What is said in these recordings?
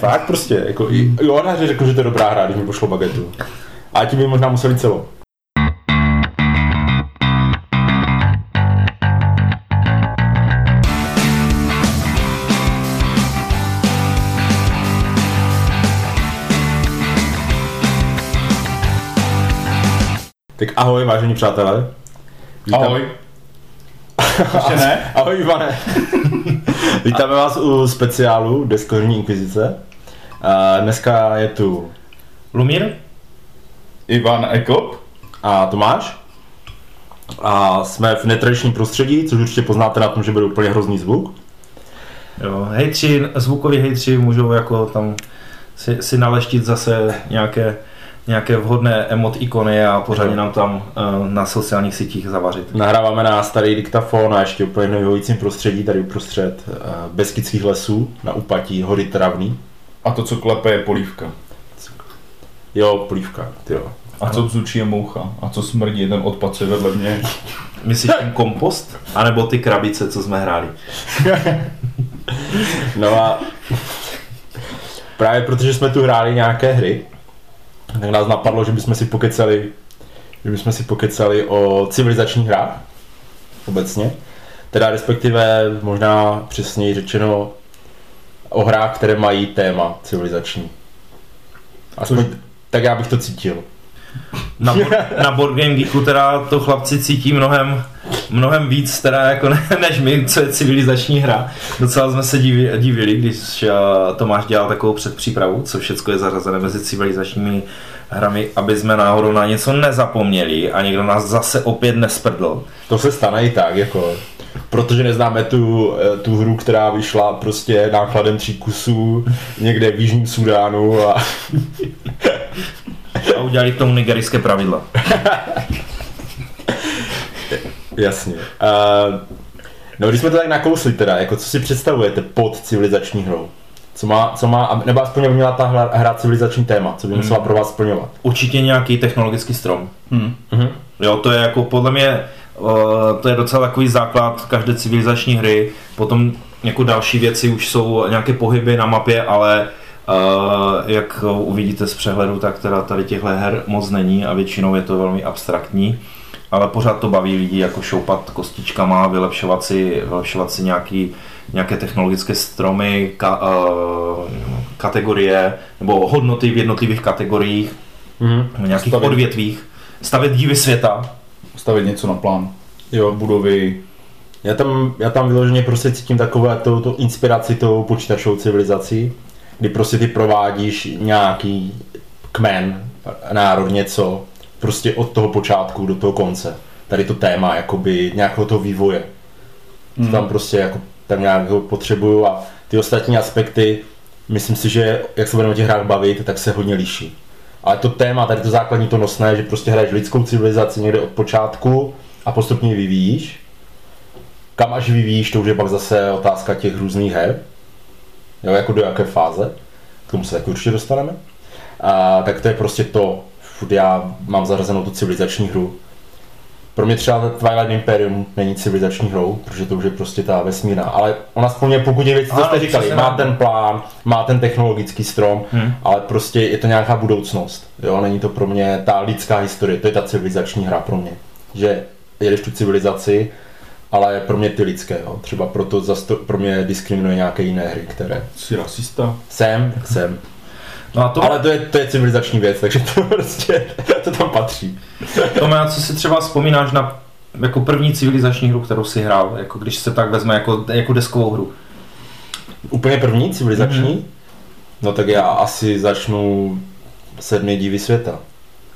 Fakt prostě, jako i Jonáři řekl, že to je dobrá hra, když mi pošlo bagetu. A ti by možná museli celou. Tak ahoj, vážení přátelé. Vítám- Ahoj. Ještě ne? Ahoj Ivane. Vítáme vás u speciálu Deskoherní inkvizice. A dneska je tu Lumír? Ivan Ekop. a Tomáš. A jsme v netradičním prostředí, což určitě poznáte na tom, že bude úplně hrozný zvuk. Jo, hejtři, zvukoví hejtři můžou jako tam si, si naleštit zase nějaké, nějaké vhodné emot ikony a pořádně nám tam uh, na sociálních sítích zavařit. Nahráváme na starý diktafon a ještě úplně nevyhovujícím prostředí, tady uprostřed uh, Beskických lesů, na úpatí hory Travný. A to, co klepe, je polívka. Jo, plívka, jo. A co bzučí je moucha. A co smrdí, ten odpad, co je vedle mě. Myslíš ten kompost? A nebo ty krabice, co jsme hráli? No a právě protože jsme tu hráli nějaké hry, tak nás napadlo, že bychom si pokecali, že bychom si pokecali o civilizačních hrách obecně. Teda respektive možná přesněji řečeno o hrách, které mají téma civilizační. Aspoň tak já bych to cítil. Na, board, na Board Game Geeku teda to chlapci cítí mnohem, mnohem víc teda jako ne, než my, co je civilizační hra. Docela jsme se divi, divili, když uh, Tomáš dělal takovou předpřípravu, co všechno je zařazené mezi civilizačními hrami, aby jsme náhodou na něco nezapomněli a někdo nás zase opět nesprdl. To se stane i tak, jako, protože neznáme tu, eh, tu hru, která vyšla prostě nákladem tří kusů někde v Jižním Sudánu a A udělali k tomu nigerijské pravidla. Jasně. Uh, no když jsme to tak nakousli teda, jako co si představujete pod civilizační hrou? Co má, co má, nebo aspoň aby měla ta hra, hra civilizační téma, co by musela pro vás splňovat? Určitě nějaký technologický strom. Hm. Mhm. Jo, to je jako podle mě, to je docela takový základ každé civilizační hry. Potom jako další věci už jsou nějaké pohyby na mapě, ale uh, jak uvidíte z přehledu, tak teda tady těchto her moc není a většinou je to velmi abstraktní. Ale pořád to baví lidi jako šoupat kostičkama, vylepšovat si, vylepšovat si nějaký, nějaké technologické stromy, ka, uh, kategorie nebo hodnoty v jednotlivých kategoriích, Mhm. v nějakých Stavit. odvětvích, stavět divy světa, Stavit něco na plán. Jo, Budovy. já tam, já tam vyloženě prostě cítím takové to, to inspiraci tou počítačovou civilizací, kdy prostě ty provádíš nějaký kmen, národ, něco, prostě od toho počátku do toho konce. Tady to téma, jakoby nějakého toho vývoje. To Hm. tam prostě jako tam nějak ho potřebuju a ty ostatní aspekty, myslím si, že jak se budeme o těch hrách bavit, tak se hodně liší. Ale to téma, tady to základní, to nosné, že prostě hraješ lidskou civilizaci někde od počátku a postupně vyvíjíš. Kam až vyvíjíš, to už je pak zase otázka těch různých her. Jo, jako do jaké fáze. K tomu se taky určitě dostaneme. A, tak to je prostě to. Já mám zařazenou tu civilizační hru. Pro mě třeba Twilight Imperium není civilizační hrou, protože to už je prostě ta vesmírná, ale ona splňuje pokud je věci, co jste říkali, má ten plán, má ten technologický strom, Hmm. ale prostě je to nějaká budoucnost, jo, není to pro mě ta lidská historie, to je ta civilizační hra pro mě, že jedeš tu civilizaci, ale pro mě ty lidské, jo, třeba proto zas to pro mě diskriminuje nějaké jiné hry, které Jsi rasista. jsem, jsem, No a to, ale to je, to je civilizační věc, takže to prostě, to tam patří. to má, co si třeba vzpomínáš na jako první civilizační hru, kterou si hrál, jako když se tak vezme jako, jako deskovou hru. Úplně první civilizační? Mhm. Mm-hmm. No tak já asi začnu sedmi divy světa,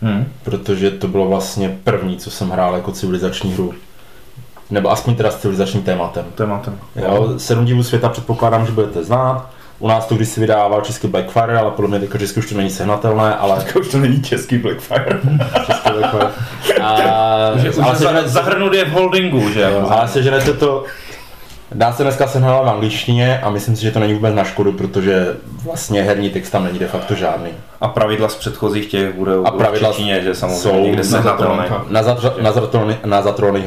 Hmm. protože to bylo vlastně první, co jsem hrál jako civilizační hru. Nebo aspoň teda s civilizačním tématem. Tématem. Jo, sedm divů světa předpokládám, že budete znát. U nás to když si vydával český Blackfire, ale podle mě jako česky už to není sehnatelné, ale Tak už to není český Blackfire. český Blackfire. A, Že, už ale, ale za, sežene, zahrnut je v holdingu, že jo? ale seženete to Dá se dneska sehnat v angličtině a myslím si, že to není vůbec na škodu, protože vlastně herní text tam není de facto žádný. A pravidla z předchozích těch budou A pravidla v češtině, že samozřejmě jsou někde na. Na, zatr- na, zatrony, na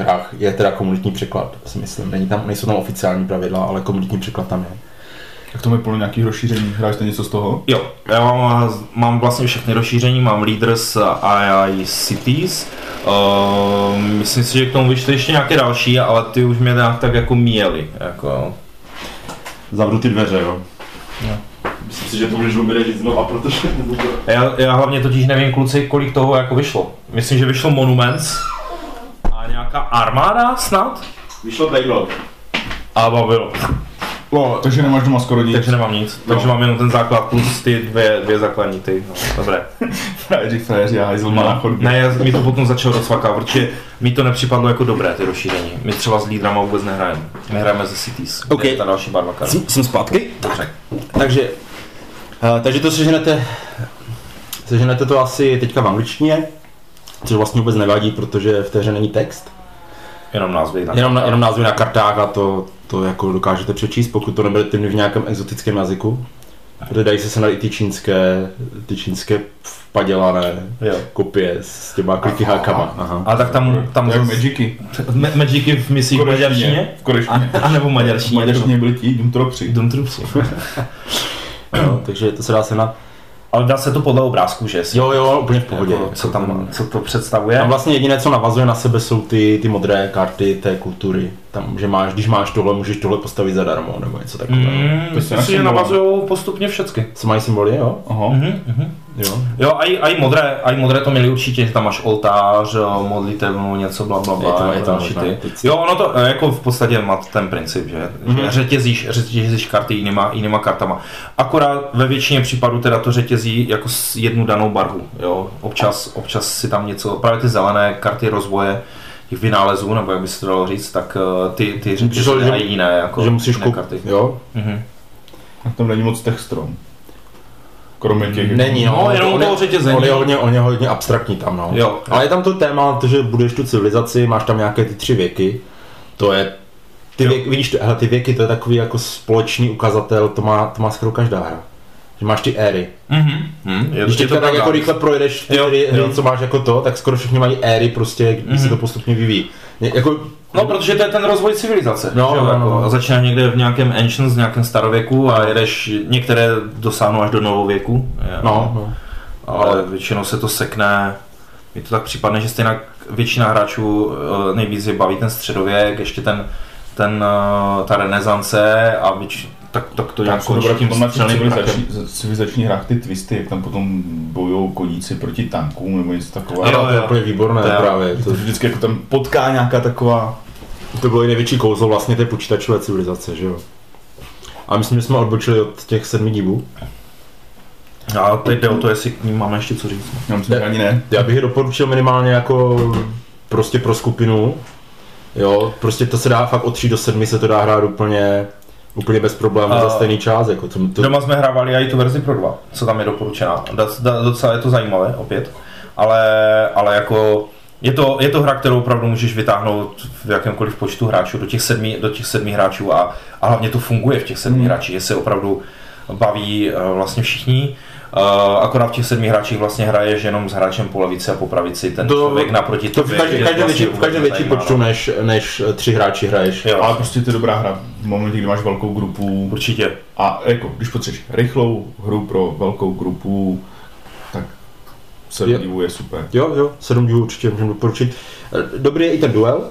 hrách je teda komunitní překlad, si myslím. Není tam, nejsou tam oficiální pravidla, ale komunitní překlad tam je. Tak to je plno nějakých rozšíření. Hráš to něco z toho? Jo, já mám, mám vlastně všechny rozšíření, mám Leaders a i Cities. Uh, myslím si, že k tomu vyšly ještě nějaké další, ale ty už mě nějak tak jako míjeli. Jako, Zavřu ty dveře, jo. Jo. Myslím si, že to můžeš vůbec říct znova, protože nebudu... já, já hlavně totiž nevím, kluci, kolik toho jako vyšlo. Myslím, že vyšlo Monuments a nějaká armáda snad? Vyšlo Backlog. A bavilo. No, takže nemáš doma skoro nic. Takže nemám nic. No. Takže mám jenom ten základ plus ty dvě, dvě základní ty. No, dobré. Frajeři, frajeři, já hajzl má na chodbě. Ne, já, mi to potom začalo rozfakat, protože mi to nepřipadlo jako dobré, ty rozšíření. My třeba s lídrama vůbec nehrajeme. My hrajeme ze Cities. OK. je ta další barva karet. Jsem, jsem zpátky. Dobře. Takže, uh, takže to seženete, seženete to asi teďka v angličtině, což vlastně vůbec nevadí, protože v té hře není text. Jenom názvy. tak. Jenom, na, jenom názvy na kartách a to, to jako dokážete přečíst, pokud to nebyl v nějakém exotickém jazyku. Protože dají se snad i ty čínské, ty čínské padělané Jo. kopie s těma kliky hákama. Aha. A tak tam, tam Jak Magicy. Ma- Magicy v misích v maďarštině? V korejštině. A, a nebo v V maďarštině? maďarštině byli ti Dumtropři. Dumtrupsi. Jo, takže to se dá sehnat. Ale dá se to podle obrázku, že? Jo, jo, úplně v pohodě. Jako, co tam, co to představuje? Tam vlastně jediné, co navazuje na sebe, jsou ty, ty modré karty té kultury. Tam, že máš, když máš tohle, můžeš tohle postavit zadarmo, nebo něco takového. Mm. To myslím si, že navazují postupně všechny. Co mají symboly, jo? Aha. Mhm, mhm. Jo. Jo, a i, a i modré, a i modré to měli určitě, že tam máš oltář, jo, modlitevnu, něco bla bla bla, Je to- je jako to ty. Jo, ono to eh, jako v podstatě má ten princip, že, Mhm. že řetězíš, řetězíš karty jinýma, jinýma kartama. Akorát ve většině případů teda to řetězí jako s jednu danou barvu, jo. Občas, občas si tam něco, právě ty zelené karty rozvoje, těch vynálezů, nebo jak by se to dalo říct, tak eh, ty, ty řetězí jiné, jako že musíš jiné karty. Jo? Mhm. A tam není moc těch strom. Kromě těch... Není, no. No, jenom on je- toho řetězení. On je, hodně, on je hodně abstraktní tam, no. Jo. Ale je tam to téma, to, že budeš tu civilizaci, máš tam nějaké ty tři věky. To je ty Jo. věky, vidíš, hele, ty věky, to je takový jako společný ukazatel, to má, to má skoro každá hra. Že máš ty éry. Mhm. Mhm. Je, Když je teďka tak pravda. jako rychle projedeš ty Jo, hry, hry, jo. co máš jako to, tak skoro všichni mají éry prostě, kdy se Mhm. to postupně vyvíjí. Ně- Jako, No, protože to je ten rozvoj civilizace. No, že jo, no, jako, no. a začíná někde v nějakém ancients, v nějakém starověku a jedeš, některé dosáhnou až do novověku. je, no, no. Ale většinou se to sekne, mi to tak připadne, že stejně většina hráčů eh, nejvíc je baví ten středověk, ještě ten, ten, eh, ta renesance a větš, tak, tak to nějak dobré tím civilizační, krakem. civilizační hrách ty twisty, jak tam potom bojují koníci proti tankům nebo něco takového. Jo, to je úplně výborné To právě. To To, vždycky jako tam potká nějaká taková... to bylo i největší kouzlo vlastně té počítačové civilizace, že jo. A myslím, že jsme odbočili od těch sedmi dílů. A teď jde o to, jestli k ním máme ještě co říct. Já myslím, ani ne. Já bych je doporučil minimálně jako prostě pro skupinu. Jo, prostě to se dá fakt od 3 do 7 se to dá hrát úplně, úplně bez problémů A- za stejný čas. Jako to, to, Doma jsme hrávali i tu verzi pro dva, co tam je doporučená. Da- da- Docela je to zajímavé, opět. Ale, ale jako je to, je to hra, kterou opravdu můžeš vytáhnout v jakémkoliv počtu hráčů, do těch sedmi, do těch sedmi hráčů a, a hlavně to funguje v těch sedmi Hmm. hráčích, že se opravdu baví eh, vlastně všichni. Uh, akorát v těch sedmi hráčích vlastně hraješ jenom s hráčem po levici a po pravici, ten To- člověk naproti to v tobě. každé, vlastně větší, v každé vůbec větší počtu než, než tři hráči hraješ. Jo, Ale prostě to je dobrá hra v momentě, kdy máš velkou grupu. určitě. A jako, když potřebuješ rychlou hru pro velkou grupu, tak se Jo. divu je super. Jo, jo, sedm dílů určitě můžeme doporučit. Eh, Dobrý je i ten duel.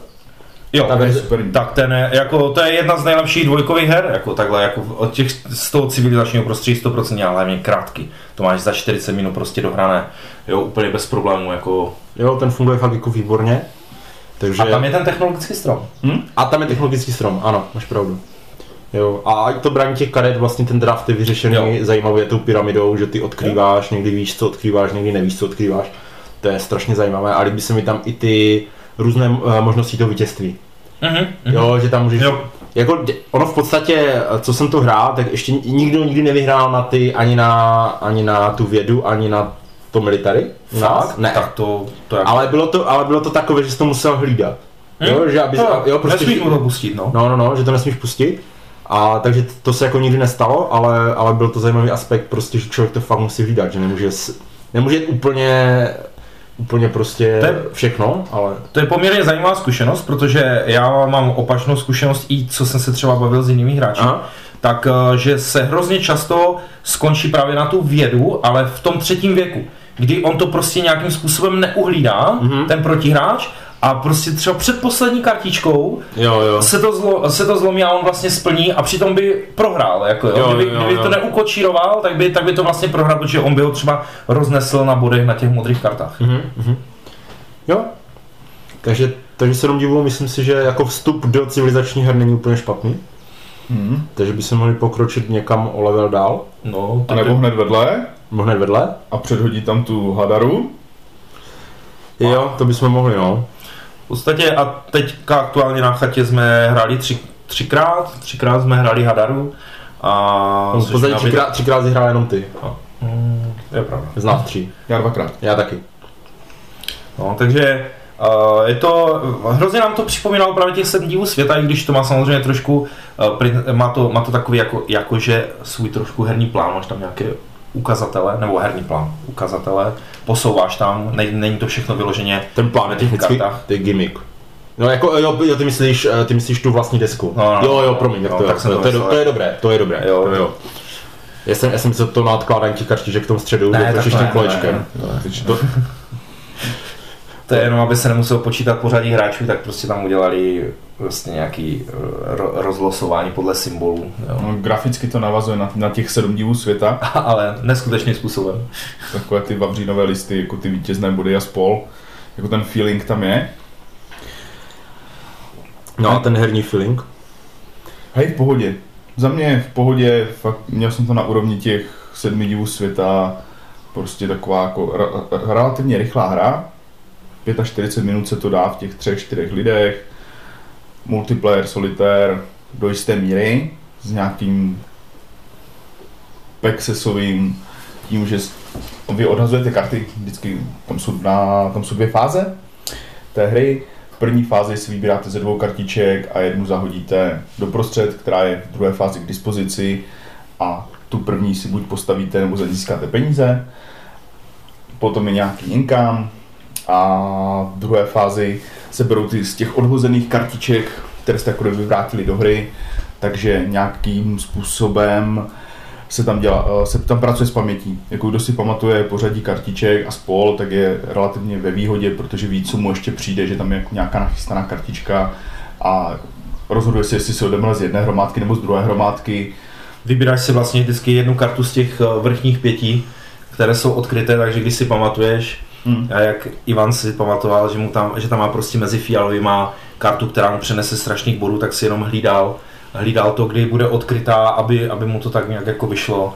Jo, Ta To je verze- super. Tak ten je, jako, to je jedna z nejlepších dvojkových her, jako takhle, jako od těch z toho civilizačního prostředí 100%, ale hlavně krátký. To máš za 40 minut prostě dohrané, jo, úplně bez problémů, jako. Jo, ten funguje fakt jako výborně. Takže... A tam je ten technologický strom. A tam je technologický strom, ano, máš pravdu. Jo, a i to brání těch karet, vlastně ten draft je vyřešený Jo. zajímavě tou pyramidou, že ty odkrýváš, někdy víš, co odkrýváš, někdy nevíš, co odkrýváš. To je strašně zajímavé a líbí se mi tam i ty různé uh, možnosti toho vítězství. Mhm. Jo, že tam můžeš... Jo. Jako, ono v podstatě, co jsem to hrál, tak ještě nikdo nikdy nevyhrál na ty, ani na, ani na tu vědu, ani na to military. Fakt? Ne. Tak to, to jako... Ale bylo to, ale bylo to takové, že jsi to musel hlídat. Jo, že aby, jo, jo, prostě, nesmíš mu to pustit, no. No, no, no, že to nesmíš pustit. A takže to se jako nikdy nestalo, ale, ale byl to zajímavý aspekt, prostě, že člověk to fakt musí hlídat, že nemůže, nemůže jít úplně, úplně prostě To je- všechno, ale To je poměrně zajímavá zkušenost, protože já mám opačnou zkušenost i co jsem se třeba bavil s jinými hráči. Aha. tak eh, že se hrozně často skončí právě na tu vědu, ale v tom třetím věku, kdy on to prostě nějakým způsobem neuhlídá, mm-hmm. ten protihráč, a prostě třeba před poslední kartičkou Jo, jo. se to, zlo, se to zlomí a on vlastně splní a přitom by prohrál. Jako, jo. Jo, kdyby, jo, kdyby jo. to neukočíroval, tak by, tak by to vlastně prohrál, protože on by ho třeba roznesl na bodech na těch modrých kartách. Mhm, mhm. Jo. Takže, takže se jenom divu, myslím si, že jako vstup do civilizační her není úplně špatný. Hmm. Takže by se mohli pokročit někam o level dál. No, A nebo hned vedle hned vedle. a předhodit tam tu hadaru. Jo, to bychom mohli, no. V podstatě a teďka aktuálně na chatě jsme hráli tři, třikrát, třikrát jsme hráli Hadaru. A No, v podstatě třikrát, třikrát jsi hrál jenom ty. Mm, je pravda. Z nás tří. Já dvakrát. Já taky. No, takže uh, je to, hrozně nám to připomínalo právě těch sedm divů světa, i když to má samozřejmě trošku, uh, má, to, má to takový jako, jakože svůj trošku herní plán, máš tam nějaké ukazatele, nebo herní plán, ukazatele, posouváš tam, ne, není to všechno vyloženě Ten plán je technicky, kartách. to je gimmick. No jako, jo, jo, ty myslíš, eh, ty myslíš tu vlastní desku. No, no, jo, jo, no, promiň, no, tak to, tak jo, jsem to, to to, je, to je dobré, to je dobré. Jo, to, jo. Já jsem, já jsem myslel to na odkládání těch kartiček v tom středu, Ne, ne, to to tím ne, kolečkem. Teď To, To je jenom, aby se nemuselo počítat pořadí hráčů, tak prostě tam udělali vlastně nějaký eh, ro- rozlosování podle symbolů. Jo. No, graficky to navazuje na, na těch sedm divů světa. Ale neskutečným způsobem. Takové ty vavřínové listy, jako ty vítězné body a spol. Jako ten feeling tam je. no a ten herní feeling. Hej, v pohodě. Za mě v pohodě, fakt, měl jsem to na úrovni těch sedmi divů světa, prostě taková jako ra- relativně rychlá hra. 45 minut se to dá v těch třech, čtyřech lidech. Multiplayer, solitér do jisté míry s nějakým pexesovým tím, že vy odhazujete karty, vždycky tam jsou, na, tam jsou dvě fáze té hry. V první fázi si vybíráte ze dvou kartiček a jednu zahodíte do prostřed, která je v druhé fázi k dispozici a tu první si buď postavíte nebo získáte peníze. Potom je nějaký income a v druhé fázi se berou ty z těch odhozených kartiček, které jste jako kdyby vrátili do hry, takže nějakým způsobem se tam, dělá, eh, se tam pracuje s pamětí. Jako kdo si pamatuje pořadí kartiček a spol, tak je relativně ve výhodě, protože ví, co mu ještě přijde, že tam je jako nějaká nachystaná kartička a rozhoduje se, jestli se odemele z jedné hromádky nebo z druhé hromádky. Vybíráš si vlastně vždycky jednu kartu z těch eh, vrchních pěti, které jsou odkryté, takže když si pamatuješ, Hmm. a jak Ivan si pamatoval, že, mu tam, že tam má prostě mezi fialovýma kartu, která mu přenese strašných bodů, tak si jenom hlídal, hlídal to, kdy bude odkrytá, aby, aby mu to tak nějak jako vyšlo.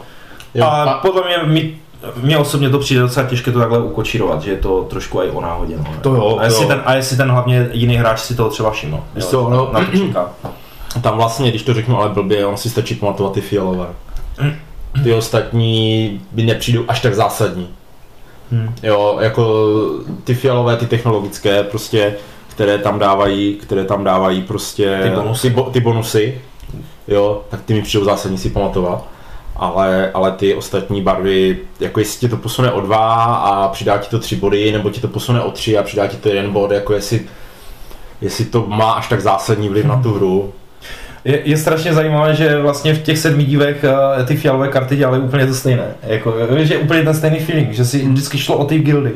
Jo, a, a- podle mě, mi, mně osobně to přijde docela těžké to takhle ukočírovat, že je to trošku i o náhodě. No. To jo, a, jestli jo. ten, a jestli ten hlavně jiný hráč si toho třeba všiml. Víš jo, co, no- na to čeká. Tam vlastně, když to řeknu ale blbě, on si stačí pamatovat ty fialové. Ty ostatní by nepřijdou až tak zásadní. Hmm. Jo, jako ty fialové, ty technologické, prostě, které tam dávají, které tam dávají prostě Ty bonusy. ty, bo, ty bonusy jo, tak ty mi přijdou zásadní si pamatovat. Ale, ale ty ostatní barvy, jako jestli ti to posune o dva a přidá ti to tři body, nebo ti to posune o tři a přidá ti to jeden bod, jako jestli, jestli to má až tak zásadní vliv na tu hru. Je, je strašně zajímavé, že vlastně v těch sedmi dívech eh, ty fialové karty dělaly úplně to stejné. Jako, že je úplně ten stejný feeling, že si vždycky šlo o ty guildy,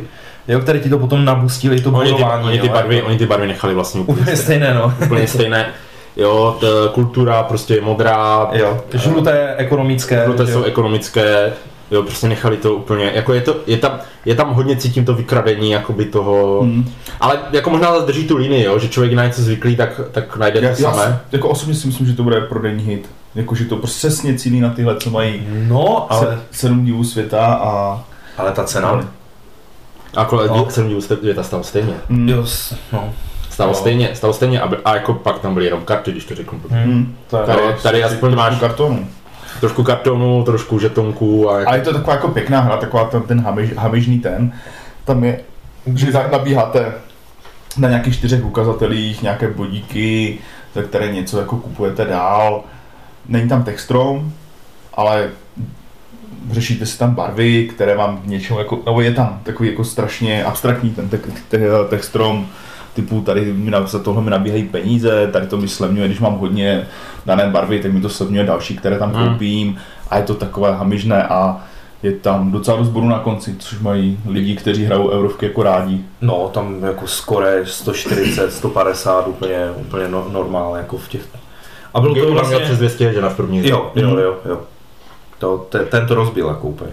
jo, které ti to potom nabustily, to Oni ty, budování. oni ty, jo, barvy, jako, oni ty barvy nechali vlastně úplně, úplně stejné, no. úplně stejné. Jo, kultura prostě je modrá, Jo, žluté, ekonomické. Že jsou ekonomické, jo, prostě nechali to úplně, jako je, to, je, tam, je tam hodně cítím to vykradení jakoby toho, Hmm. ale jako možná drží tu linii, jo, že člověk na něco zvyklý, tak, tak najde to Já, já samé. si- jako osobně si myslím, že to bude prodejní hit. Jako, že to přesně cílí na tyhle, co mají No, ale, se, sedm divů světa a... ale ta cena. A kolem No. no. jsem díl je ta stalo stejně. Mm. Jo, no. Stalo No. stejně, stalo stejně a, a, jako pak tam byly jenom karty, když to řeknu. Mm. To je, Tady- Ale tady si- aspoň máš- kartonu. Trošku kartonů, trošku žetonků a, A je to taková jako pěkná hra, taková ten, ten hamiž, hamižný ten. Tam je, že nabíháte na nějakých čtyřech ukazatelích nějaké bodíky, za které něco jako kupujete dál. Není tam textrom, ale řešíte si tam barvy, které vám v něčem jako, nebo je tam takový jako strašně abstraktní ten te, te, textrom, typu tady mi na, za tohle mi nabíhají peníze, tady to mi slevňuje, když mám hodně dané barvy, tak mi to slevňuje další, které tam Hmm. koupím a je to takové hamižné a je tam docela dost bodů na konci, což mají lidi, kteří hrajou eurovky jako rádi. No, tam jako skore 140, 150, úplně, úplně no, normálně jako v těch... A bylo to vlastně... přes 200 že na v první hře. Jo, jo, Mhm. jo, jo. To, te, ten to rozbil jako úplně.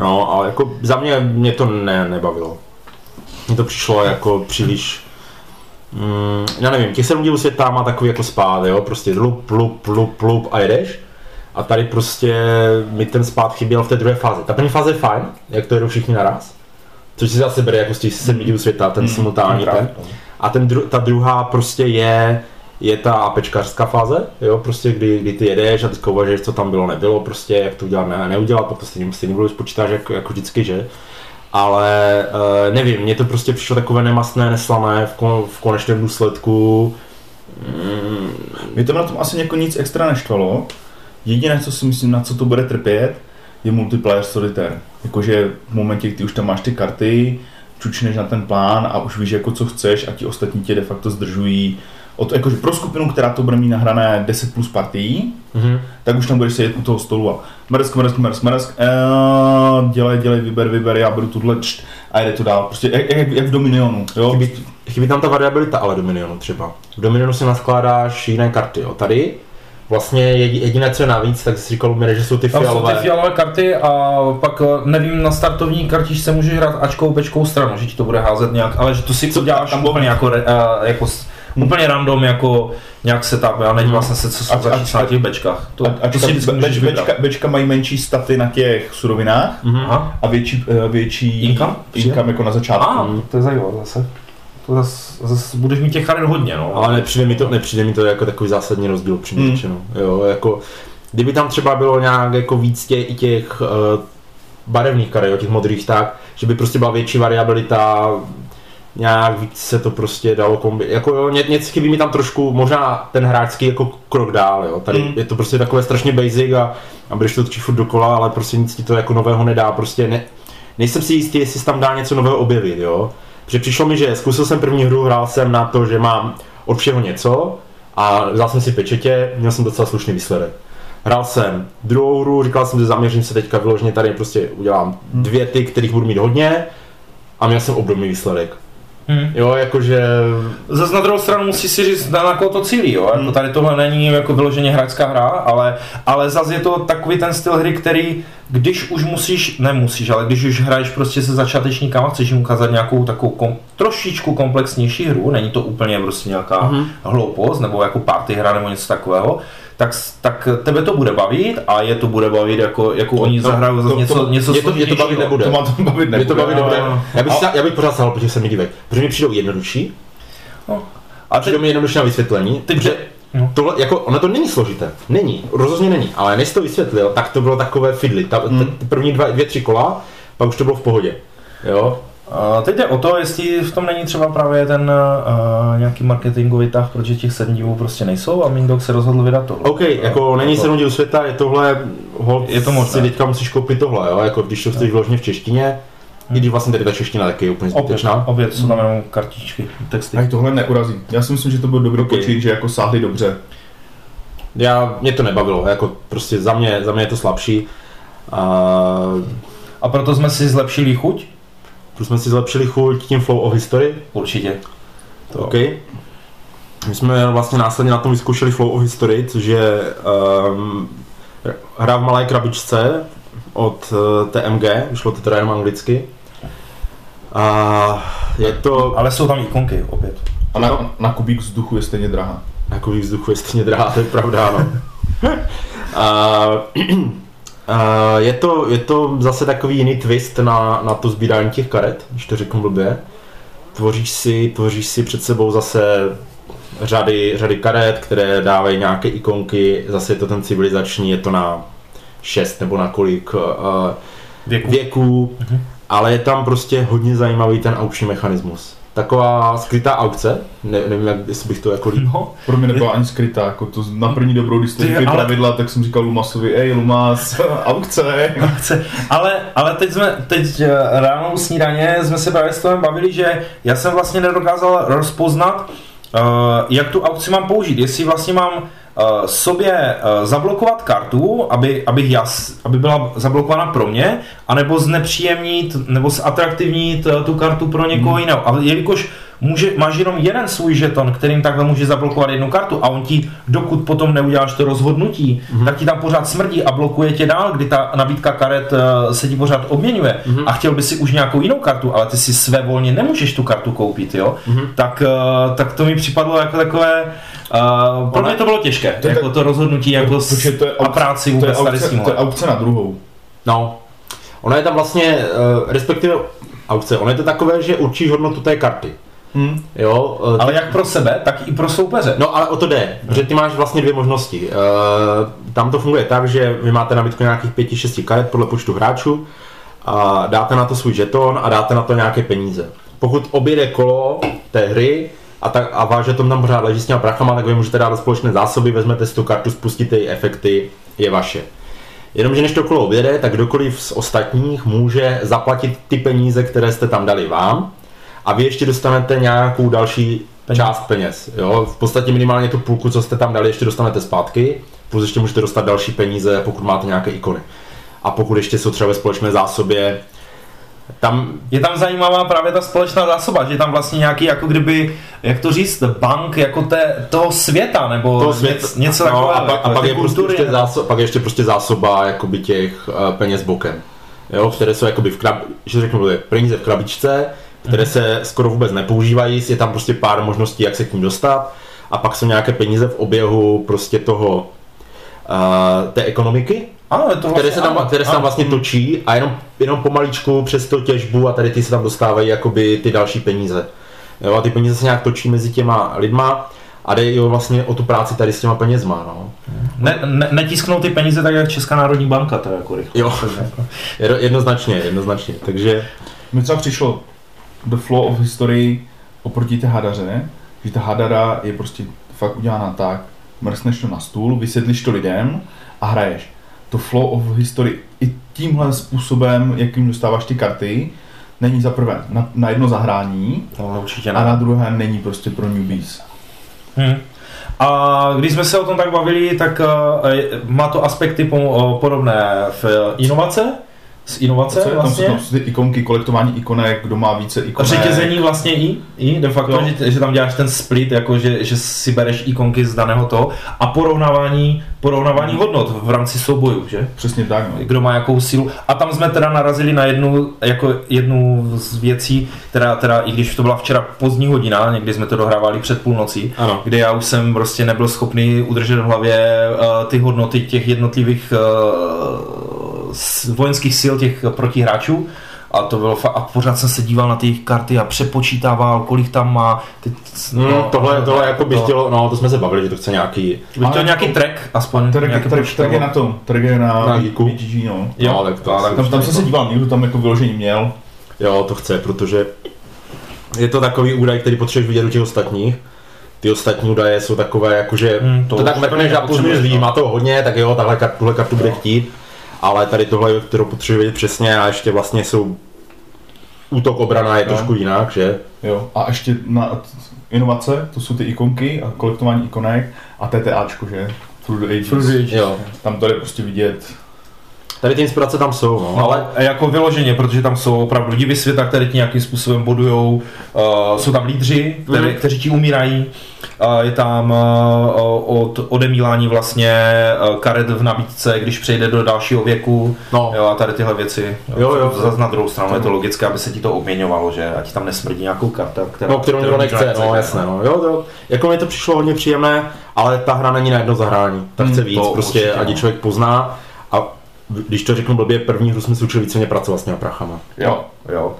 No, ale jako za mě mě to ne, nebavilo. Mně to přišlo jako příliš... Mm, já nevím, těch sedm dílů světa má takový jako spát, jo, prostě lup, lup, lup, lup a jedeš. A tady prostě mi ten spát chyběl v té druhé fázi. Ta první fáze je fajn, jak to jedou všichni naraz. Což si zase bere jako z těch sedmi dílů světa, ten Mm, simultánní ten. A ten dru, ta druhá prostě je, je ta apečkařská fáze, jo, prostě kdy, kdy ty jedeš a teďka uvažuješ, co tam bylo, nebylo, prostě jak to udělat, ne, neudělat, to stejně, stejně bylo spočítáš jako, jako vždycky, že? Ale uh, nevím, mně to prostě přišlo takové nemastné, neslané v, kon, v konečném důsledku. Mm, Mě tam na tom asi jako nic extra neštvalo. Jediné, co si myslím, na co to bude trpět, je multiplayer solitaire. Jakože v momentě, kdy už tam máš ty karty, čučneš na ten plán a už víš jako co chceš a ti ostatní tě de facto zdržují. Od, jakože pro skupinu, která to bude mít nahrané 10 plus partií, mhm. tak už tam budeš sedět u toho stolu a mrsk, mrsk, mrsk, mrsk, e, dělej, dělej, vyber, vyber, já budu tuhle čt, a jde to dál. Prostě jak, jak, jak v Dominionu, jo? Chybí, chybí tam ta variabilita ale Dominionu třeba. V Dominionu si naskládáš jiné karty, jo. Tady vlastně jedi- jediné, co je navíc, tak jsi říkal, Lumire, že jsou ty Tam jsou fialové. ty fialové karty a pak eh, nevím, na startovní kartičce můžeš hrát Ačkou, Bčkou stranu, že ti to bude házet nějak, ale že to si Co tam úplně jako, eh, jako s- úplně random, jako nějak setup, a neď Hmm. vlastně se, co jsou za čísla na těch Bčkách. To, A, a to si vždycky vybrat. bečka, bečka mají menší staty na těch surovinách. Aha. a větší, eh, větší Income? income jako na začátku. A, to je zajímavé zase. To zase, zase budeš mít těch charit hodně, no. Ale nepřijde mi to, nepřijde mi to jako takový zásadní rozdíl přímě Hmm. řečeno. Jo, jako, kdyby tam třeba bylo nějak jako víc tě, i těch uh, barevných karet, jo, těch modrých tak, že by prostě byla větší variabilita, nějak víc se to prostě dalo kombi. Jako jo, ně, něco chybí mi tam trošku, možná ten hráčský jako krok dál, jo. Tady Hmm. je to prostě takové strašně basic a, a budeš to točit furt dokola, ale prostě nic ti to jako nového nedá, prostě ne, nejsem si jistý, jestli se tam dá něco nového objevit, jo. Protože přišlo mi, že zkusil jsem první hru, hrál jsem na to, že mám od všeho něco a vzal jsem si pečetě, měl jsem docela slušný výsledek. Hrál jsem druhou hru, říkal jsem, že zaměřím se teďka vyloženě tady, prostě udělám dvě ty, kterých budu mít hodně a měl jsem obdobný výsledek. Hmm. Jo, jakože... Zase na druhou stranu musí si říct, na, na koho to cílí, jo? Jako Hmm. tady tohle není jako vyloženě hráčská hra, ale, ale zase je to takový ten styl hry, který, když už musíš, nemusíš, ale když už hraješ prostě se začátečníkama, chceš jim ukázat nějakou takovou kom, trošičku komplexnější hru, není to úplně prostě nějaká Mhm. hloupost, nebo jako party hra nebo něco takového, tak, tak tebe to bude bavit a je to bude bavit, jako, jako oni zahrajou zase to- něco, to- něco je to- je to bavit nebude. To má to bavit Mě to nebude. baví jo, dobře. jo. Já bych, A- já bych pořád sahal po těch sedmi divech, protože mi přijdou jednodušší, A teď, mi jednodušší na vysvětlení, Teď- protože no. tohle, jako, ono to není složité, není, rozhodně není, ale než to vysvětlil, tak to bylo takové fidly, ta, Hmm. t- ty první dva, dvě, tři kola, pak už to bylo v pohodě, jo, A teď jde o to, jestli v tom není třeba právě ten uh, nějaký marketingový tah, protože těch sedm dílů prostě nejsou a Mindok se rozhodl vydat tohle. OK, jako není sedm dílů světa, je tohle, hold, Je to možné. si teďka musíš koupit tohle, jo, jako když to chceš vložně v češtině, i když vlastně tady ta čeština taky je úplně Opět, zbytečná. opět jsou tam jenom kartičky, texty. I tohle neurazí. Já si myslím, že to byl dobrý Ok. počít, že jako sáhli dobře. Já, mě to nebavilo, jako prostě za mě, za mě je to slabší. A A proto jsme si zlepšili chuť? plus jsme si zlepšili chuť tím flow of history, Určitě. To. OK. My jsme vlastně následně na tom vyzkoušeli Flow of History, což je um, hra v malé krabičce od uh, TMG, vyšlo to teda jenom anglicky. A je to, Ale jsou tam ikonky opět. A na, na kubík vzduchu je stejně drahá. jako vzduchu je stejně drahá, to je pravda, ano. A, a je, to, je to zase takový jiný twist na, na to sbírání těch karet, když to řeknu blbě. Tvoříš si, tvoříš si před sebou zase řady, řady karet, které dávají nějaké ikonky, zase je to ten civilizační, je to na 6 nebo na kolik uh, Věku. věků, Mhm. ale je tam prostě hodně zajímavý ten aukční mechanismus. taková skrytá aukce, ne, nevím, jak, jestli bych to jako líp. No, Pro mě nebyla ani skrytá, jako to na první dobrou, když jste ale- pravidla, tak jsem říkal Lumasovi, ej Lumas, aukce. chce. Ale, ale teď jsme, teď eh, ráno u snídaně jsme se právě s tom bavili, že já jsem vlastně nedokázal rozpoznat, uh, jak tu aukci mám použít. Jestli vlastně mám uh, sobě uh, zablokovat kartu, aby, abych jas, aby byla zablokovaná pro mě, anebo znepříjemnit, nebo zatraktivnit uh, tu kartu pro někoho jiného. Ale jelikož může, máš jenom jeden svůj žeton, kterým takhle může zablokovat jednu kartu a on ti, dokud potom neuděláš to rozhodnutí, mm-hmm. tak ti tam pořád smrdí a blokuje tě dál, kdy ta nabídka karet eh, se ti pořád obměňuje mm-hmm. a chtěl by si už nějakou jinou kartu, ale ty si své volně nemůžeš tu kartu koupit, jo? Mm-hmm. Tak, eh, tak to mi připadlo jako takové Uh, pro mě to bylo těžké, To je jako tak- to rozhodnutí jako s, Protože to je a práci to je vůbec tady s aukce, to je aukce na druhou. No, ono je tam vlastně, uh, respektive aukce, ono je to takové, že určíš hodnotu té karty. Hm. Jo, uh, Ale jak pro sebe, tak i pro soupeře. No ale o to jde, protože ty máš vlastně dvě možnosti. Uh, tam to funguje tak, že vy máte nabídku nějakých pěti, šesti karet podle počtu hráčů a dáte na to svůj žeton a dáte na to nějaké peníze. Pokud objede kolo té hry a, tak, a váš žeton tam pořád leží s těma prachama, tak vy můžete dát do společné zásoby, vezmete si tu kartu, spustíte její efekty, je vaše. Jenomže než to kolo objede, tak kdokoliv z ostatních může zaplatit ty peníze, které jste tam dali vám a vy ještě dostanete nějakou další Peníze. část peněz. Jo? V podstatě minimálně tu půlku, co jste tam dali, ještě dostanete zpátky, plus ještě můžete dostat další peníze, pokud máte nějaké ikony. A pokud ještě jsou třeba ve společné zásobě, tam Je tam zajímavá právě ta společná zásoba, že je tam vlastně nějaký, jako kdyby, jak to říct, bank jako té, toho světa, nebo toho něco, svět, něco no, takového. a, pak, a jako pak, té je prostě ještě zásoba, pak je ještě prostě zásoba jakoby těch uh, peněz bokem. Jo, které jsou jakoby v krab, že řeknu, peníze v krabičce, které se skoro vůbec nepoužívají, je tam prostě pár možností, jak se k ním dostat. A pak jsou nějaké peníze v oběhu prostě toho uh, té ekonomiky, Ano, je to které vlastně, se tam, ano, které se tam ano. vlastně točí a jenom, jenom pomaličku přes to těžbu a tady ty se tam dostávají jakoby ty další peníze. Jo, a ty peníze se nějak točí mezi těma lidma a jde jo vlastně o tu práci tady s těma penězma, no. Ne, ne, netisknou ty peníze tak, jak Česká národní banka, to je jako rychle. Jo. Jedno- Jednoznačně, jednoznačně, takže Mi třeba přišlo The Flow of History oproti té hadaře, že ta hadara je prostě fakt udělána tak, mrskneš to na stůl, vysvětlíš to lidem a hraješ. To Flow of History i tímhle způsobem, jakým dostáváš ty karty, není za prvé na, na jedno zahrání To určitě a ne. na druhé není prostě pro newbies. Hmm. A když jsme se o tom tak bavili, tak uh, má to aspekty po, uh, podobné v inovace, z inovace Co je? Tam, jsou, vlastně. tam jsou ty ikonky, kolektování ikonek, kdo má více ikonek. Řetězení vlastně i, i de facto, Jo. že, že, tam děláš ten split, jako že, že si bereš ikonky z daného toho a porovnávání, porovnávání hodnot v rámci soubojů, že? Přesně tak, no. Kdo má jakou sílu. A tam jsme teda narazili na jednu, jako jednu z věcí, která teda, i když to byla včera pozdní hodina, někdy jsme to dohrávali před půlnocí, ano. kde já už jsem prostě nebyl schopný udržet v hlavě uh, ty hodnoty těch jednotlivých uh, vojenských sil těch protihráčů. A to bylo fa- a pořád jsem se díval na ty jejich karty a přepočítával, kolik tam má. Teď, Hmm, tohle, tohle jako by to, chtělo, no to jsme se bavili, že to chce nějaký, Bych chtěl nějaký to- track, aspoň nějaké trg, počítadlo. trg je na tom, trg je na, Na Geeku. BGG, no. Jo, No, tak to ale asi- Tam, tam jsem se díval, někdo tam jako vyložení měl. jo to chce, protože je to takový údaj, který potřebuješ vidět u těch ostatních. Ty ostatní údaje jsou takové, jakože Hmm, to, to to tak už mrkneš a nepotřebuješ, pozměníš lidí, no. má to hodně, tak jo, tahle kartu, tuhle kartu bude chtít, ale tady tohle, kterou potřebuje vidět přesně a ještě vlastně jsou útok obrana je No. trošku jinak, že? Jo. A ještě na inovace, to jsou ty ikonky a kolektování ikonek a TTAčko, že? Through the Ages. Through the Ages. Jo. Tam to je prostě vidět. Tady ty inspirace tam jsou, no, No, ale jako vyloženě, protože tam jsou opravdu divy světa, které ti nějakým způsobem bodujou, uh, jsou tam lídři, které, Mhm. kteří ti umírají, uh, je tam uh, od odemílání vlastně uh, karet v nabídce, když přejde do dalšího věku, no, jo, a tady tyhle věci. Jo, jo. Zase na druhou stranu je to logické, aby se ti to obměňovalo, že ať tam nesmrdí nějakou karta, která, No, kterou nikdo nechce, no jasné, no. Jo, to, jako mi to přišlo hodně příjemné, ale ta hra není na jedno zahrání. Ta Hmm, chce víc, to prostě, ať no. člověk pozná když to řeknu blbě, první hru jsme se učili víceméně pracovat s těma prachama. Jo, jo.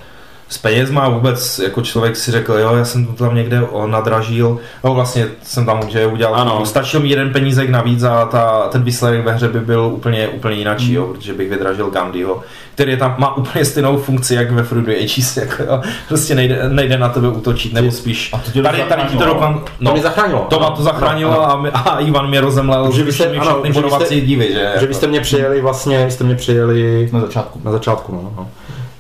S penězma vůbec jako člověk si řekl, jo, já jsem to tam někde nadražil, no vlastně jsem tam že udělal, Ano. ano. stačil mi jeden penízek navíc a ta, ten výsledek ve hře by byl úplně, úplně jináčí, jo, protože bych vydražil Gandhiho, který tam má úplně stejnou funkci, jak ve Fruit Ages, jako, jo, prostě nejde, nejde na tebe útočit, nebo spíš, A to tady, tady ti to zachránilo, dokon, To no, mě zachránilo. to má to zachránilo ano. a, my, a Ivan mě rozemlel, Že vy jste- mi ano, všechny že vy bodovací jste- divy, že? Že vy jste mě přijeli vlastně, jste mě přijeli Na začátku. na začátku, no. no.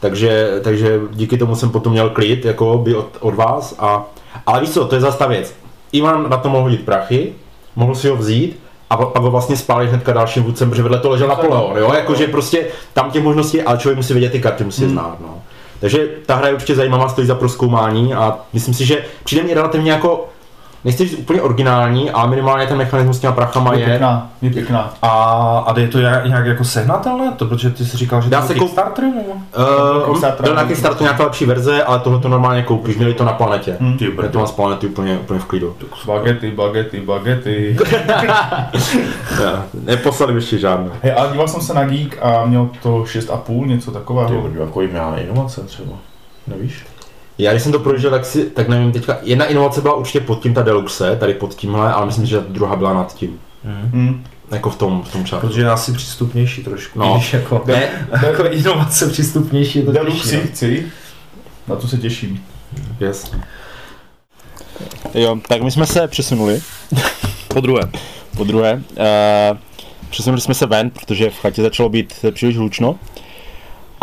Takže, takže díky tomu jsem potom měl klid, jako by od, od vás a, ale víš co, to je zase ta věc. Ivan na to mohl hodit prachy, mohl si ho vzít a pak ho vlastně spálit hnedka dalším vůdcem, protože vedle to ležel Napoleon, jo, jakože prostě tam těch možností, ale člověk musí vědět ty karty, musí je znát, no. Takže ta hra je určitě zajímavá, stojí za proskoumání a myslím si, že přijde mi relativně jako, nechci říct úplně originální, ale minimálně ten mechanismus s těma prachama Je je, pěkná, je pěkná. A, a je to jak, nějak jako sehnatelné? To, protože ty jsi říkal, že Dá to se je koup- Kickstarter? nebo? Uh, Kickstarter. byl na Kickstarteru nějaká lepší verze, ale tohle to normálně koupíš, měli to na planetě. Hmm. Ty to mám z planety úplně, úplně v klidu. Bagety, bagety, bagety. Neposlali ještě žádné. Hej, ale díval jsem se na Geek a měl to 6,5, něco takového. jako jim já inovace třeba. Nevíš? Já když jsem to prožil, tak, si, tak nevím, teďka jedna inovace byla určitě pod tím ta Deluxe, tady pod tímhle, ale myslím, že ta druhá byla nad tím. Hmm. Jako v tom, v tom čartu. Protože je asi přístupnější trošku. No. Víš, jako, Ne, jako inovace přístupnější je to Deluxi těžší, no. chci. Na to se těším. yes. Jo, tak my jsme se přesunuli. Po druhé. Po druhé. Uh, přesunuli jsme se ven, protože v chatě začalo být příliš hlučno.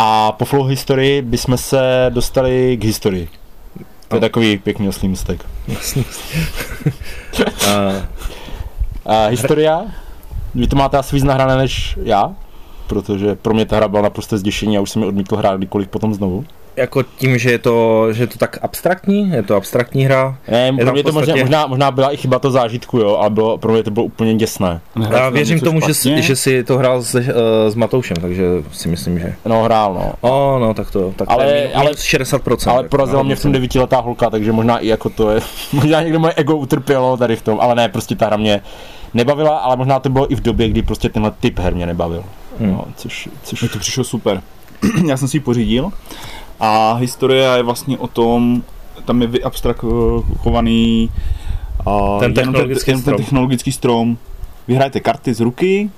A po flow historii bychom se dostali k historii. To je takový pěkný oslý můstek. Uh, A historia, vy to máte asi víc nahrané než já, protože pro mě ta hra byla naprosto zděšení a už jsem ji odmítl hrát kdykoliv potom znovu. Jako tím, že je, to, že je to tak abstraktní, je to abstraktní hra. Ne, tam pro mě to možná, podstatě- možná, možná byla i chyba to zážitku, jo, ale bylo, pro mě to bylo úplně děsné. Já věřím tomu, že, jsi- že jsi to hrál s, uh, s Matoušem, takže si myslím, že... No, hrál, no. O, no, tak to, tak Ale- to je minus ale- 60%. Ale porazila no, mě v tom devítiletá holka, takže možná i jako to je, možná někdo moje ego utrpělo tady v tom, ale ne, prostě ta hra mě nebavila, ale možná to bylo i v době, kdy prostě tenhle typ her mě nebavil. Hmm. No, což, což Mně to přišlo super. Já jsem si ji pořídil a historie je vlastně o tom, tam je vyabstrakovaný a Ten technologický ten, strom. ten technologický strom. Vy hrajete karty z ruky,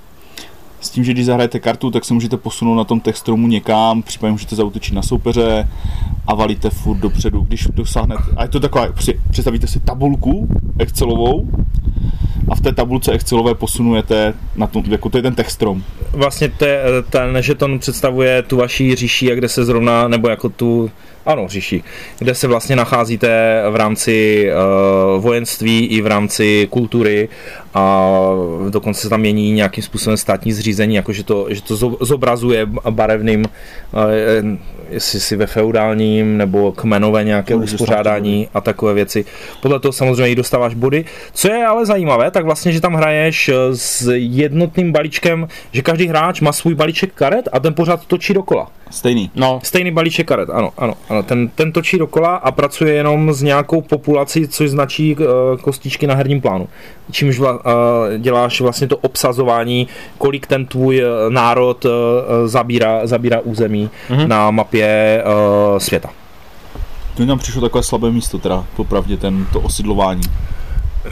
s tím, že když zahrajete kartu, tak se můžete posunout na tom těch stromu někam, případně můžete zautočit na soupeře a valíte furt dopředu. Když dosáhnete, a je to taková, prostě představíte si tabulku Excelovou a v té tabulce Excelové posunujete na tom, jako to je ten tech strom. Vlastně to je, eh, ten žeton představuje tu vaší říši, kde se zrovna, nebo jako tu, ano, říši, kde se vlastně nacházíte v rámci uh, vojenství i v rámci kultury a dokonce se tam mění nějakým způsobem státní zřízení, jako že to, že to zo- zobrazuje barevným, uh, jestli si ve feudálním nebo kmenové nějaké uspořádání a takové věci. Podle toho samozřejmě i dostáváš body. Co je ale zajímavé, tak vlastně, že tam hraješ eh, s jednotným balíčkem, že každý hráč má svůj balíček karet a ten pořád točí dokola. Stejný. no, Stejný balíček karet, ano, ano, ano. Ten, ten točí dokola a pracuje jenom s nějakou populací, což značí uh, kostičky na herním plánu. Čímž vla, uh, děláš vlastně to obsazování, kolik ten tvůj národ uh, zabírá, zabírá území mm-hmm. na mapě uh, světa. To mi tam přišlo takové slabé místo, teda popravdě ten, to osidlování.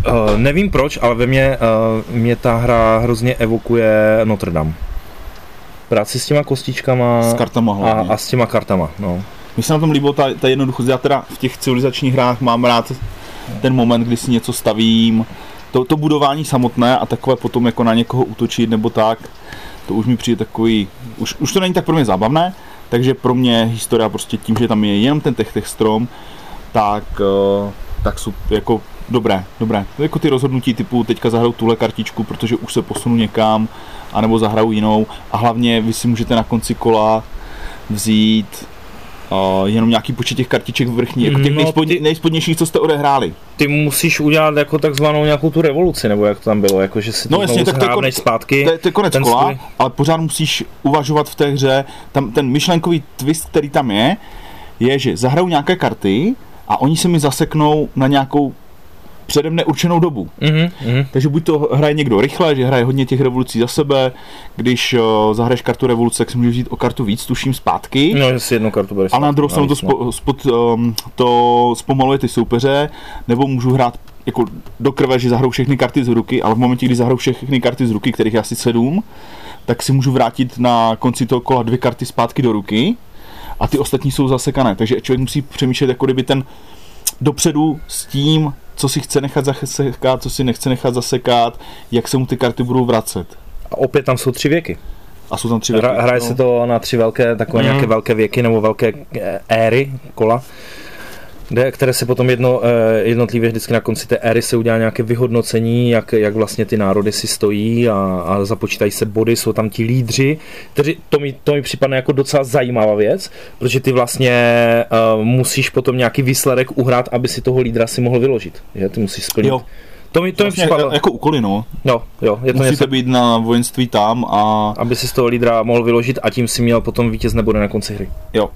Uh, nevím proč, ale ve mně, uh, mě ta hra hrozně evokuje Notre Dame. Práci s těma kostičkama S kartama a, a s těma kartama. No. Mně se na tom líbilo ta, ta jednoduchost. Já teda v těch civilizačních hrách mám rád ten moment, kdy si něco stavím, to, to budování samotné a takové potom jako na někoho útočit nebo tak, to už mi přijde takový, už, už to není tak pro mě zábavné, takže pro mě historie prostě tím, že tam je jenom ten tech, tech strom, tak, eh, tak jsou jako dobré, dobré. Jako ty rozhodnutí typu teďka zahraju tuhle kartičku, protože už se posunu někam, anebo zahraju jinou a hlavně vy si můžete na konci kola vzít uh, jenom nějaký počet těch kartiček vrchní, jako těch No, nejspodně, ty- nejspodnějších, co jste odehráli. Ty musíš udělat jako takzvanou nějakou tu revoluci, nebo jak to tam bylo, jako že si to No jasně, tak to je zhrávneš kon- zpátky. To je, to je konec kola, svůj- ale pořád musíš uvažovat v té hře, tam ten myšlenkový twist, který tam je, je, že zahraju nějaké karty a oni se mi zaseknou na nějakou předem neurčenou dobu. Mhm, mhm. Takže buď to hraje někdo rychle, že hraje hodně těch revolucí za sebe, když uh, zahraješ kartu revoluce, tak si můžeš vzít o kartu víc, tuším, zpátky. No, že si jednu kartu bereš. A na druhou stranu to, no. spo, spod, um, to zpomaluje ty soupeře, nebo můžu hrát jako do krve, že zahraju všechny karty z ruky, ale v momentě, kdy zahraju všechny karty z ruky, kterých je asi sedm, tak si můžu vrátit na konci toho kola dvě karty zpátky do ruky a ty ostatní jsou zasekané. Takže člověk musí přemýšlet, jako kdyby ten dopředu s tím, co si chce nechat zasekat, co si nechce nechat zasekat, jak se mu ty karty budou vracet. A opět tam jsou tři věky. A jsou tam tři Hra, věky, hraje no. se to na tři velké, takové Mhm. nějaké velké věky nebo velké eh, éry, kola, které se potom jedno, eh, jednotlivě vždycky na konci té éry se udělá nějaké vyhodnocení, jak, jak vlastně ty národy si stojí a, a započítají se body, jsou tam ti lídři, kteří, to mi, to mi připadne jako docela zajímavá věc, protože ty vlastně uh, musíš potom nějaký výsledek uhrát, aby si toho lídra si mohl vyložit, že? Ty musíš splnit. Jo. To mi, to mi Vlastně připadlo, jako úkoly, no. no, jo, je to Musíte něco, být na vojenství tam a aby si z toho lídra mohl vyložit a tím si měl potom vítězné body na konci hry. jo.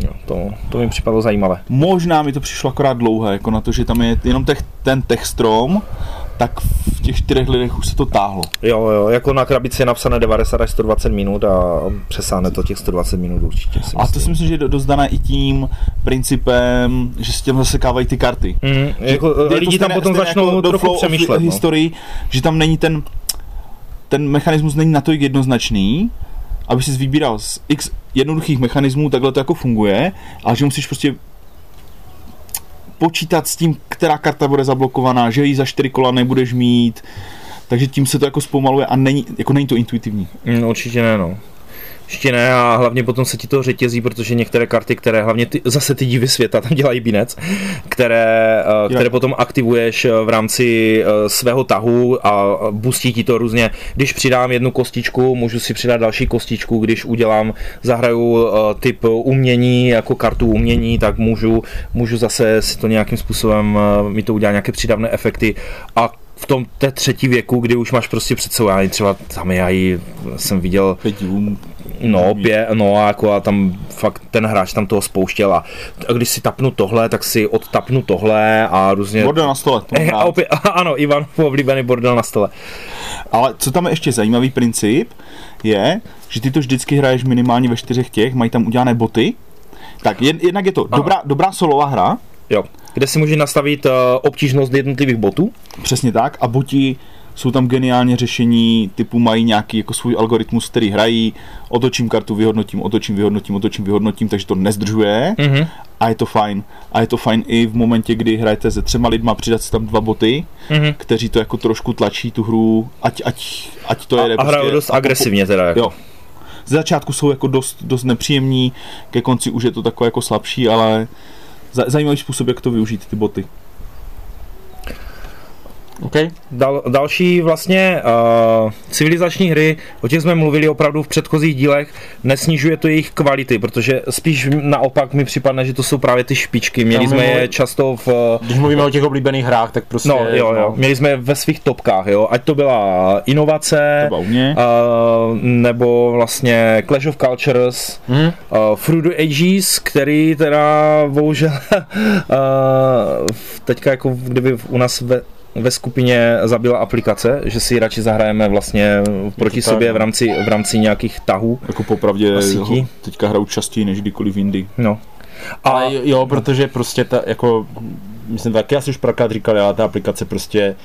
Jo, to, to mi připadlo zajímavé. Možná mi to přišlo akorát dlouhé, jako na to, že tam je jenom tech, ten textrom, tak v těch čtyřech lidech už se to táhlo. Jo, jo, jako na krabici je napsané 90 až 120 minut a přesáhne to těch 120 minut určitě. Si A to si myslím, že je do- dost dané i tím principem, že se těm zasekávají ty karty. Mm, jako, Je to lidi tam potom začnou jako do trochu přemýšlet. No. historii, že tam není ten, ten mechanismus není natolik jednoznačný, aby si vybíral z x jednoduchých mechanismů, takhle to jako funguje, ale že musíš prostě počítat s tím, která karta bude zablokovaná, že ji za čtyři kola nebudeš mít, takže tím se to jako zpomaluje a není, jako není to intuitivní. Mm, určitě ne, no. Ještě ne a hlavně potom se ti to řetězí, protože některé karty, které hlavně ty, zase ty divy světa tam dělají binec, které, eh, které potom aktivuješ eh, v rámci eh, svého tahu a boostí ti to různě. Když přidám jednu kostičku, můžu si přidat další kostičku, když udělám, zahraju typ umění jako kartu umění, tak můžu, můžu zase si to nějakým způsobem, mi to udělá nějaké přidavné efekty a v tom té třetí věku, kdy už máš prostě před sebou, já třeba tam já ji jsem viděl Pět divů. No, pě, no a jako a tam fakt ten hráč tam toho spouštěl a, a když si tapnu tohle, tak si odtapnu tohle a různě... Bordel na stole. Eh, a opět, ano, Ivan, oblíbený bordel na stole. Ale co tam je ještě zajímavý princip, je, že ty to vždycky hraješ minimálně ve čtyřech těch, mají tam udělané boty. Tak jed, jednak je to Ano. dobrá, dobrá solová hra, Jo. Kde si můžeš nastavit uh, obtížnost jednotlivých botů. přesně tak, a boti jsou tam geniálně řešení, typu mají nějaký jako svůj algoritmus, který hrají, otočím kartu, vyhodnotím, otočím, vyhodnotím, otočím, vyhodnotím, takže to nezdržuje Mhm. a je to fajn. A je to fajn i v momentě, kdy hrajete se třema lidma, přidat si tam dva boty, Mhm. kteří to jako trošku tlačí tu hru, ať, ať, ať to A, jede. a hrajou prostě- dost a po- agresivně teda. Jako. Jo. Z začátku jsou jako dost, dost nepříjemní, ke konci už je to takové jako slabší, ale za- zajímavý způsob, jak to využít, ty boty. Okay. Dal, další vlastně uh, civilizační hry, o těch jsme mluvili opravdu v předchozích dílech, nesnižuje to jejich kvality, protože spíš naopak mi připadne, že to jsou právě ty špičky. Měli Tam jsme mimo- je často v Když mluvíme o těch oblíbených hrách, tak prostě... No, jo, jo. Měli jsme ve svých topkách, jo. Ať to byla inovace, u mě. uh, nebo vlastně Clash of Cultures, Hm? uh, Through the Ages, který teda bohužel uh, teďka jako kdyby u nás ve, ve skupině zabila aplikace, že si radši zahrajeme vlastně proti tak, sobě v rámci, v rámci nějakých tahů. Jako popravdě teďka hraju častěji než kdykoliv jindy. No. A Ale jo, protože prostě ta, jako, myslím taky asi už párkrát říkali, ale ta aplikace prostě,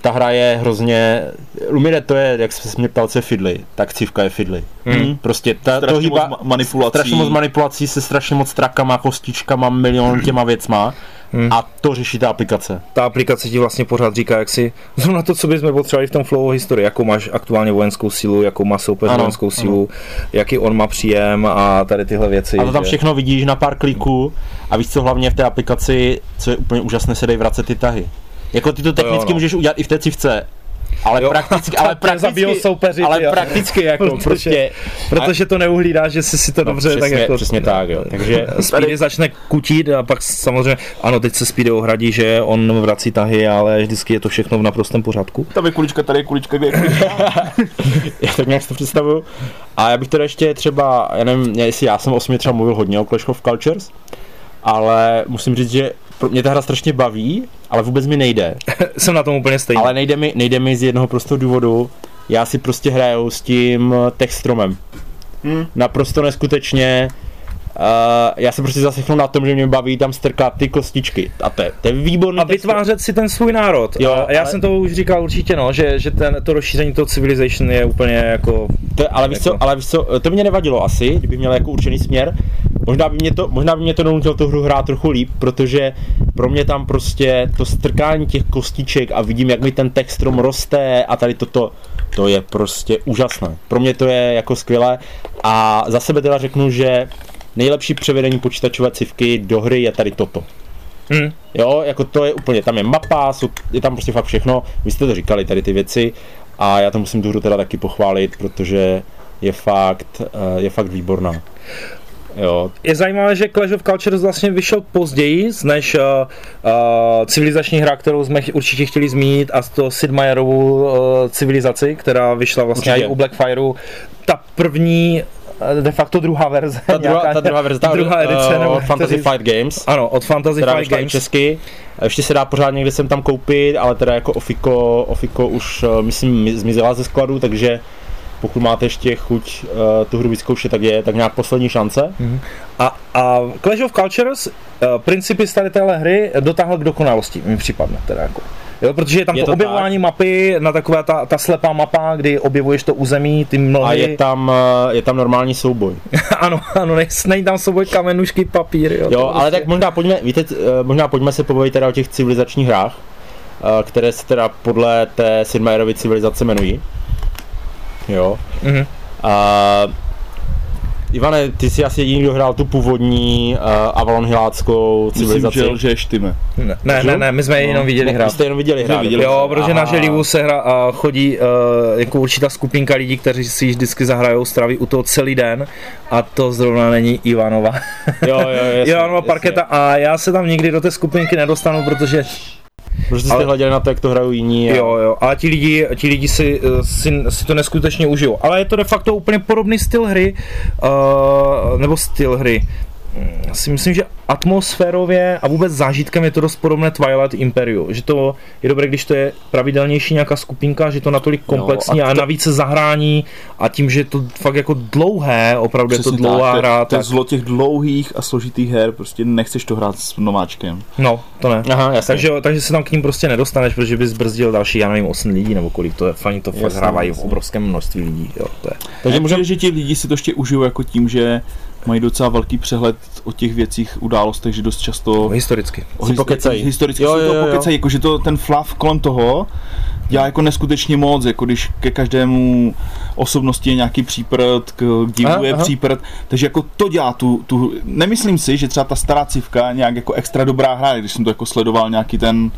ta hra je hrozně, Lumine to je, jak se mě ptal, co je Fidly, tak cívka je Fidly. Hmm. Prostě ta, to Strašně moc hýba, ma- manipulací. strašně moc manipulací se strašně moc trakama, kostičkama, milion těma věcma Hmm. a to řeší ta aplikace. ta aplikace ti vlastně pořád říká, jak si zrovna to, co bychom potřebovali v tom flow historii, jakou máš aktuálně vojenskou sílu, jakou má soupeř Ano, vojenskou sílu, jaký on má příjem a tady tyhle věci. A to tam že- všechno vidíš na pár kliků a víš co hlavně v té aplikaci, co je úplně úžasné, se dají vracet ty tahy. Jako ty to technicky no. můžeš udělat i v té cívce, ale Jo. prakticky, ale prakticky, soupeři, ale jo. prakticky jako Protože- prostě Protože to neuhlídá, že jsi si to dobře, přesně, tak jako... přesně tak, jo. Takže Speedy začne kutit a pak samozřejmě, ano, teď se Speedy ohradí, že on vrací tahy, ale vždycky je to všechno v naprostém pořádku. Tam je kulička, tady je kulička, kde je kulička. já tak nějak si to představuju. A já bych teda ještě třeba, já nevím, jestli já jsem o osmi třeba mluvil hodně o Clash of Cultures, ale musím říct, že mě ta hra strašně baví, ale vůbec mi nejde. Jsem na tom úplně stejný. Ale nejde mi, nejde mi z jednoho prostého důvodu. Já si prostě hraju s tím textromem. Hmm. Naprosto neskutečně. Uh, já se prostě zasechnu na tom, že mě baví tam strkat ty kostičky. A to je, to je výborný a vytvářet si ten svůj národ. Jo, a já ale- jsem to už říkal určitě, no, že, že ten, to rozšíření toho Civilization je úplně jako... To, ale víš Jako- co, ale víš co, to mě nevadilo asi, kdyby měl jako určený směr. Možná by mě to, možná by mě to donutilo tu hru hrát trochu líp, protože pro mě tam prostě to strkání těch kostiček a vidím, jak mi ten textrom roste a tady toto, to je prostě úžasné. Pro mě to je jako skvělé a za sebe teda řeknu, že nejlepší převedení počítačové civky do hry je tady toto. Hm. Jo, jako to je úplně, tam je mapa, jsou, je tam prostě fakt všechno, vy jste to říkali, tady ty věci a já to musím tu hru teda taky pochválit, protože je fakt, eh, je fakt výborná. Jo, Je zajímavé, že Clash of Cultures vlastně vyšel později, než uh, uh, civilizační hra, kterou jsme ch- určitě chtěli zmínit, a to Sid Meierovu uh, civilizaci, která vyšla vlastně Určitě. i u Blackfireu. Ta první, de facto druhá verze. ta druhá, nějaká- ta druhá verze, ta druhá edice, eh, nebo od Fantasy? Fight Games, Ano, od Fantasy Fight Games. česky. Ještě se dá pořád někde sem tam koupit, ale teda jako Ofiko, Ofiko už, eh, myslím, mi- zmizela ze skladu, takže pokud máte ještě chuť uh, tu hru vyzkoušet, tak je tak nějak poslední šance. A, a Clash of Cultures uh, principy tady téhle hry dotáhl k dokonalosti, mi připadne teda jako. Jo, protože je tam Je to, to objevování mapy na taková ta, ta slepá mapa, kdy objevuješ to území, ty mnohy. A je tam, eh, je tam normální souboj. ano, ano, není tam souboj kamenušky, papír, jo. Jo, ale prostě- tak možná pojďme, víte, eh, možná pojďme se pobavit teda o těch civilizačních hrách, eh, které se teda podle té Sidmeyerovy civilizace jmenují. Jo. Mhm. A Ivane, ty jsi asi jediný, kdo hrál tu původní uh, Avalon Hiláckou Myslím, civilizaci. že lžeš tyme. Ne, ne, ne, ne, my jsme je jenom viděli hrát. Vy jste jenom viděli hrát. viděli. Jo, protože Aha. na Želivu se hra, a chodí uh, jako určitá skupinka lidí, kteří si ji vždycky zahrajou, straví u toho celý den a to zrovna není Ivanova. Jo, jo, jasně, Ivanova parketa a já se tam nikdy do té skupinky nedostanu, protože Protože jste Ale- hleděli na to, jak to hrajou jiní. a- Jo, jo, ale ti lidi, ti lidi si, eh, si, si to neskutečně užijou. Ale je to de facto úplně podobný styl hry, uh, nebo styl hry. Mm, Si myslím, že atmosférově a vůbec zážitkem je to dost podobné Twilight Imperium. Že to je dobré, když to je pravidelnější nějaká skupinka, že to natolik komplexní a a, to- navíc se zahrání a tím, že je to fakt jako dlouhé, opravdu je to Přesně dlouhá tak, hra, To je tak zlo těch dlouhých a složitých her, prostě nechceš to hrát s nováčkem. no, to ne. Aha, jasně. Takže, takže se tam k ním prostě nedostaneš, protože bys brzdil další, já nevím, 8 lidí nebo kolik to je, fani to fakt hrávají v obrovském množství lidí, jo, to je. Takže můžeme... že ti lidi si to ještě užijou jako tím, že mají docela velký přehled o těch věcích, událostech, že dost často Historicky. o Si his- pokecají. Historicky Jo, jo, jo, pokecají, jako že to ten flav kolem toho dělá jako neskutečně moc, jako když ke každému osobnosti je nějaký příprd, k divu Aha, je aha. příprd, takže jako to dělá tu, tu, nemyslím si, že třeba ta stará civka nějak jako extra dobrá hra, když jsem to jako sledoval nějaký ten,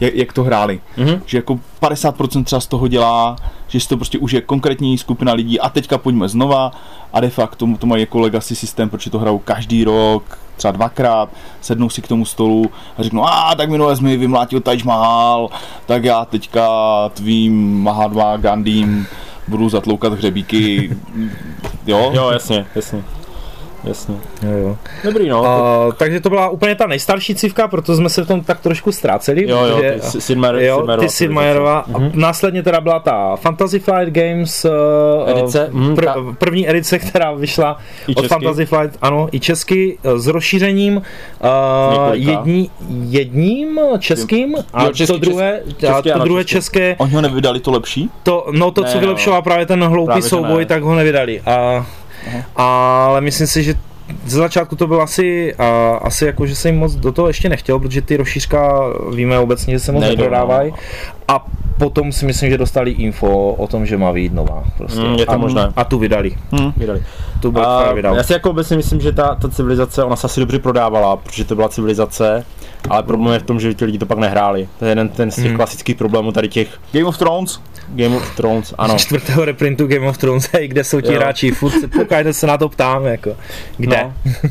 jak, jak to hráli, Mhm. že jako 50% třeba z toho dělá, že si to prostě užije konkrétní skupina lidí. A teďka pojďme znova. A de facto to mají jako legacy systém, protože to hrajou každý rok, třeba dvakrát, sednou si k tomu stolu a řeknou, a tak minule jsi mi vymlátil Taj Mahal, tak já teďka tvým Mahatma Gandhim budu zatloukat hřebíky, jo? Jo, jasně, jasně. Jasně. Jo, jo. Dobrý, no. Uh, takže to byla úplně ta nejstarší cívka, proto jsme se v tom tak trošku ztráceli. jo, jo, protože- ty Sidmer, Jo, Sidmerova ty Sidmajerová. Mhm. Mm-hmm. Následně teda byla ta Fantasy Flight Games uh, Edice, mhm, pr- ta- první edice, která vyšla I od česky. Fantasy Flight, ano, i česky, eh, s rozšířením uh, jední, jedním českým a Jo, český, to druhé, český, a to ano, druhé český. české, Oni ho nevydali to lepší? to, no to, Ne, co no. vylepšoval právě ten hloupý Právě, že souboj, ne. tak ho nevydali. A, ale myslím si, že ze začátku to bylo asi, a, asi jako, že se jim moc do toho ještě nechtěl, protože ty rozšířka víme obecně, že se moc Nejdou, neprodávají. no. A potom si myslím, že dostali info o tom, že má vyjít nová. Prostě. Mm, je to a, možné. A tu vydali. Hm. Vydali. Tu Blackfire A vydal. já si jako obecně myslím, že ta, ta civilizace, ona se asi dobře prodávala, protože to byla civilizace, ale problém je v tom, že ti lidi to pak nehráli. To je jeden ten z těch Hmm. klasických problémů tady těch Game of Thrones? Game of Thrones, ano. Čtvrtého reprintu Game of Thrones, hej, kde jsou ti Jo. hráči, furt se, pokaždé se na to ptám, jako, kde? No.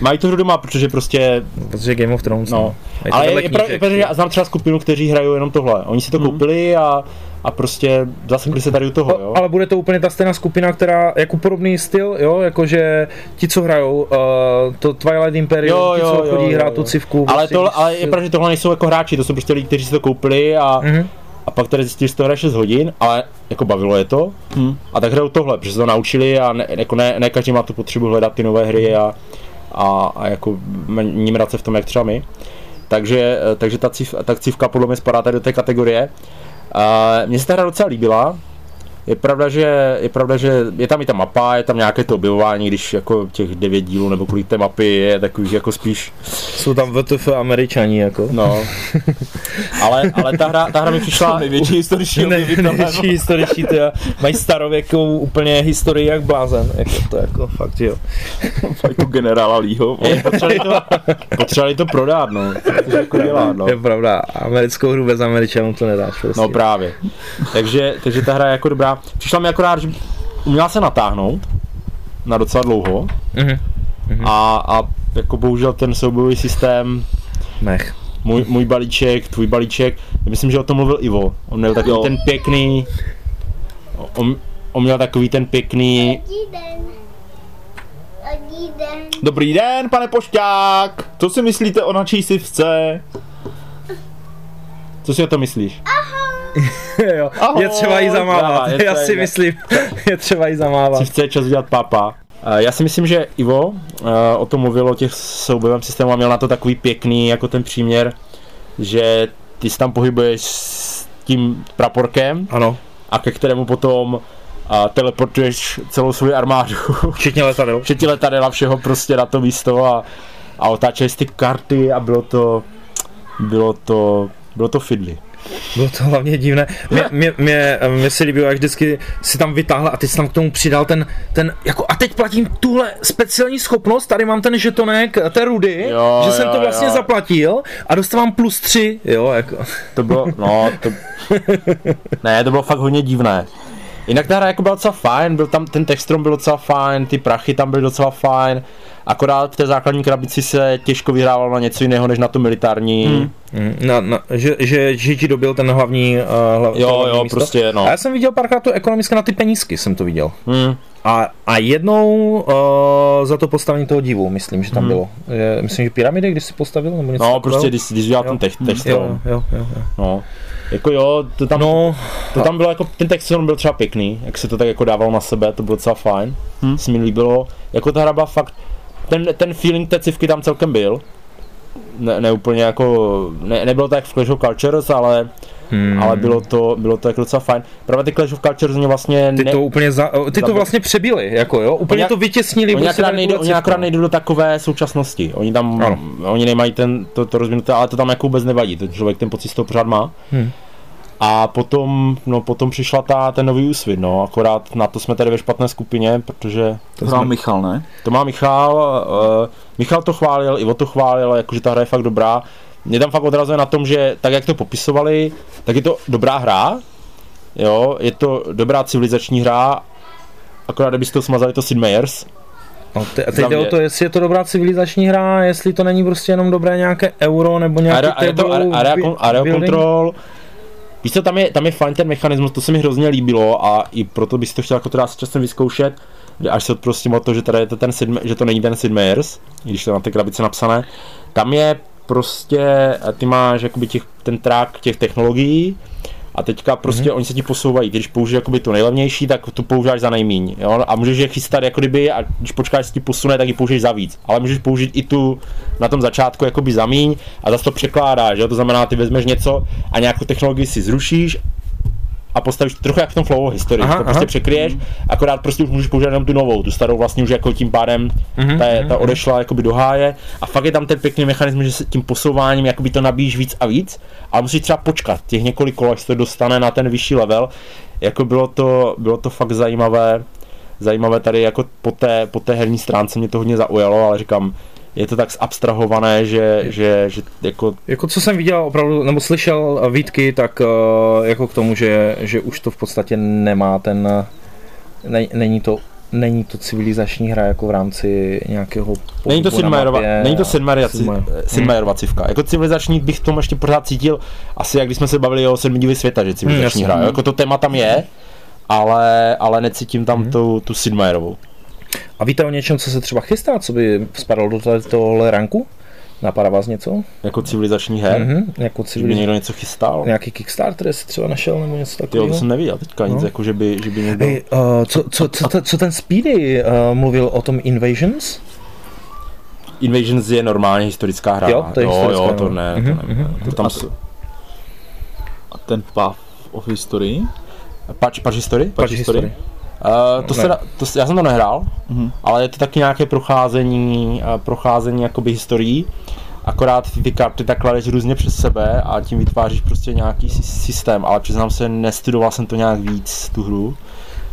Mají to hru doma, protože prostě, Protože Game of Thrones, no. Je to Ale je, je, pravda, knížek, je pravda, že já znám třeba skupinu, kteří hrajou jenom tohle. Oni si to Hmm. koupili a, a prostě zase se tady u toho, jo. Ale bude to úplně ta stejná skupina, která jako podobný styl, jo, jakože ti, co hrajou uh, to Twilight Imperium, Jo, ti, co jo, chodí jo, hrát jo. tu civku. Ale, prostě, to, ale je pravda, že tohle nejsou jako hráči, to jsou prostě lidi, kteří si to koupili a, Mhm. a pak tady zjistili, že to hraje 6 hodin, ale jako bavilo je to. Hmm. A tak hrajou tohle, protože se to naučili a ne, jako ne, ne každý má tu potřebu hledat ty nové hry a, a, a jako nímrat se v tom, jak třeba my. Takže, eh, takže ta, civ, ta civka podle mě spadá tady do té kategorie. A mně se ta hra docela líbila. Je pravda, že, je pravda, že je tam i ta mapa, je tam nějaké to objevování, když jako těch devět dílů nebo kolik té mapy je takových jako spíš Jsou tam VTF američani, jako. No. ale, ale ta hra, ta hra mi přišla... Největší historiční Ne, největší historičtí, ty mají starověkou úplně historii jak blázen, jako to jako fakt, jo. Jako generála Lího. Potřebovali, to, potřebovali to prodat, no. To se jako dělá, no. Je pravda, americkou hru bez američanů to nedáš prostě. No právě. Takže, takže ta hra je jako dobrá. Přišla mi akorát, že uměla se natáhnout na docela dlouho Mhm. a, a jako bohužel ten soubojový systém, Mech. můj, můj balíček, tvůj balíček, já myslím, že o tom mluvil Ivo. On měl takový Jo. ten pěkný, on, on měl takový ten pěkný, Dobrý den. Dobrý den. Dobrý den, pane pošťák! Co si myslíte o naší sivce? co si o to myslíš? jo, Ahoj, je třeba jí zamávat, já si myslím, je třeba jí zamávat. si chce čas udělat pápa. Eh, Já si myslím, že Ivo eh, o tom mluvil, o těch soubojovém systému a měl na to takový pěkný jako ten příměr, že ty se tam pohybuješ s tím praporkem Ano, a ke kterému potom a teleportuješ celou svou armádu, včetně letadel. včetně letadel a všeho prostě na to místo a, a otáčeli ty karty a bylo to, bylo to, bylo to fidly. Bylo to hlavně divné. Mě, mě, mě, mě se líbilo, jak vždycky si tam vytáhl a teď tam k tomu přidal ten, ten jako a teď platím tuhle speciální schopnost, tady mám ten žetonek, té rudy, Jo, že jsem jo, to vlastně jo. zaplatil a dostávám plus tři, jo, jako. To bylo, no, to, ne, to bylo fakt hodně divné. Jinak ta hra jako byla docela fajn, byl tam, ten textrom byl docela fajn, ty prachy tam byly docela fajn, akorát v té základní krabici se těžko vyhrávalo na něco jiného, než na to militární. Hmm. Mm, Na, na, že, že, že ti dobil ten hlavní, uh, hlav, to Jo, hlavní jo, místo. prostě, no. A já jsem viděl párkrát to ekonomické na ty penízky, jsem to viděl. Hmm. A, a jednou uh, za to postavení toho divu, myslím, že tam Hmm. bylo. Je, myslím, že pyramidy, když si postavil, nebo něco No, takového? prostě, když, když udělal ten Jo. text, Jo, jo, jo, jo. no. Jako jo, to tam, No, to tam bylo jako, ten textrom byl třeba pěkný, jak se to tak jako dávalo na sebe, to bylo docela fajn, hmm. se mi líbilo, jako ta hra byla fakt, ten, ten feeling té civky tam celkem byl, ne, ne úplně jako, ne, nebylo to jak v Clash of Cultures, ale, hmm. ale bylo to, bylo to jako docela fajn. Právě ty Clash of Cultures mě vlastně Ty ne, to úplně za, ty to vlastně přebili, jako jo, úplně Oni- to vytěsnili. Oni akorát, nejdou, oni akorát nejdou do takové současnosti. Oni tam, Ano. oni nemají ten, to, to rozvinuté, ale to tam jako vůbec nevadí. Ten člověk ten pocit z toho pořád má. Hmm. A potom, no, potom přišla ta, ten nový úsvit, no, akorát na to jsme tady ve špatné skupině, protože To hrál Michal, ne? to má Michal, uh, Michal to chválil, Ivo to chválil, jakože ta hra je fakt dobrá. Mě tam fakt odrazuje na tom, že tak jak to popisovali, tak je to dobrá hra, jo, je to dobrá civilizační hra, akorát kdybyste to smazali to Sid Meier's, No, ty, a teď jde o to, jestli je to dobrá civilizační hra, jestli to není prostě jenom dobré nějaké euro nebo nějaký Area, area, area, bu- area building. Víš co, tam je, tam je fajn ten mechanismus, to se mi hrozně líbilo a i proto bys to chtěl jako teda s časem vyzkoušet, až se odprostím o to, že, tady je to ten Sid, že to není ten Sid Meier's, i když to na té krabici napsané, tam je prostě, ty máš jakoby těch, ten track těch technologií a teďka prostě mm-hmm. oni se ti posouvají, když použiješ jakoby to nejlevnější, tak to používáš za nejmíň, jo? a můžeš je chystat jako kdyby a když počkáš, se ti posune, tak ji použiješ za víc, ale můžeš použít i tu na tom začátku jakoby za míň a zase to překládáš, jo? to znamená, ty vezmeš něco a nějakou technologii si zrušíš a postavíš to trochu jak v tom flow historii, Aha, to prostě aha. překryješ, akorát prostě už můžeš použít jenom tu novou, tu starou vlastně už jako tím pádem Mhm, ta, je, ta mhm. odešla jakoby do háje a fakt je tam ten pěkný mechanismus, že se tím posouváním jakoby to nabíjíš víc a víc, ale musíš třeba počkat těch několik kol, až se to dostane na ten vyšší level, jako bylo to, bylo to fakt zajímavé, zajímavé tady jako po té, po té herní stránce mě to hodně zaujalo, ale říkám, je to tak zabstrahované, že, že, že jako Jako co jsem viděl opravdu, nebo slyšel eh, výtky, tak eh, jako k tomu, že, že už to v podstatě nemá ten, eh, ne, není to není to civilizační hra jako v rámci nějakého Není to mapě není to a- Sid Meier- Sid Meier. Sid Meierova civka. Jako civilizační bych v tom ještě pořád cítil, asi jak když jsme se bavili o sedmi divy světa, že civilizační jasně. hra. Jako to téma tam je, ale, ale necítím tam Mhm. tu, tu Sid Meierovou. A víte o něčem, co se třeba chystá, co by spadalo do tohle- tohle ranku? Napadá vás něco? Jako civilizační her, mm-hmm. Mhm, jako že by civilizační. někdo něco chystal. Nějaký Kickstarter si třeba našel nebo něco takového? to jsem neviděl teďka nic, No. jako že by, že by někdo... Hey, uh, co, co, co, co, co ten Speedy uh, mluvil o tom Invasions? Invasions je normálně historická hra. Jo, to je jo, historická jo, to ne, to Mhm, ne. mhm. To tam A to- A ten Path of History? Patch, patch History? Patch History. Uh, to Ne. se, to, já jsem to nehrál, Mhm. ale je to taky nějaké procházení, uh, procházení jakoby historií. Akorát ty, ty karty tak kladeš různě přes sebe a tím vytváříš prostě nějaký sy- systém, ale přiznám se, nestudoval jsem to nějak víc, tu hru.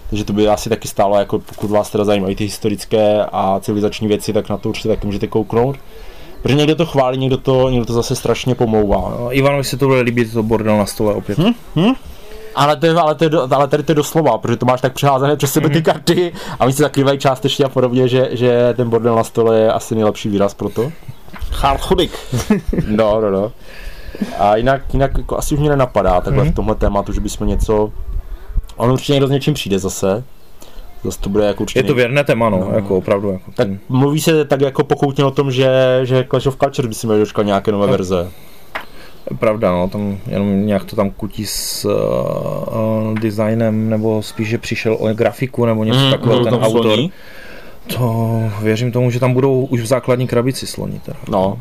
Takže to by asi taky stálo, jako pokud vás teda zajímají ty historické a civilizační věci, tak na to určitě taky můžete kouknout. Protože někdo to chválí, někdo to, někdo to zase strašně pomlouvá. Uh, Ivanovi se to bude líbit, to bordel na stole opět. Hm? Ale, to je, ale, to je, do- ale tady to je doslova, protože to máš tak přeházené přes sebe ty karty a oni se zakrývají částečně a podobně, že, že ten bordel na stole je asi nejlepší výraz pro to. Hardchodik. No, no, no. A jinak, jinak jako asi už mě nenapadá takhle Mhm. v tomhle tématu, že bychom něco... On určitě někdo s něčím přijde zase. Zase to bude jako určitě... Je to věrné téma, no, No. jako opravdu. Jako Tak ten- mluví se tak jako pokoutně o tom, že, že Clash of Cultures by si měl dočkat nějaké nové No. verze. Pravda, no, tam jenom nějak to tam kutí s uh, designem, nebo spíš, že přišel o grafiku, nebo něco Mm, takového, ten tam autor. sloní? To věřím tomu, že tam budou už v základní krabici sloni. Teda. No.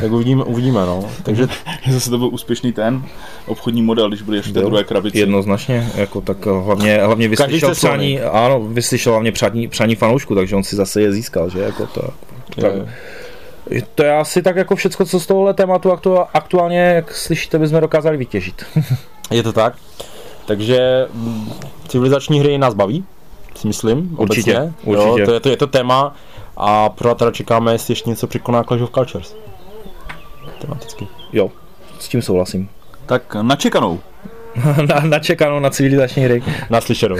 Tak uvidíme, uvidíme, no. Takže Zase to byl úspěšný ten obchodní model, když byli ještě v té Jo. druhé krabici. Jednoznačně, jako tak eh, hlavně, hlavně vyslyšel přání, ano, vyslyšel hlavně přání, přání fanoušku, takže on si zase je získal, že jako to. Tak, je, to je asi tak jako všecko, co z tohohle tématu aktu, aktuálně, jak slyšíte, bychom dokázali vytěžit. je to tak. Takže mm, civilizační hry nás baví, si myslím, Určitě, obecně. určitě. Jo, to, je, to je to téma a pořád teda čekáme, jestli ještě něco překoná Clash of Cultures. Tematicky. Jo, s tím souhlasím. Tak načekanou. na, načekanou na civilizační hry. Naslyšenou.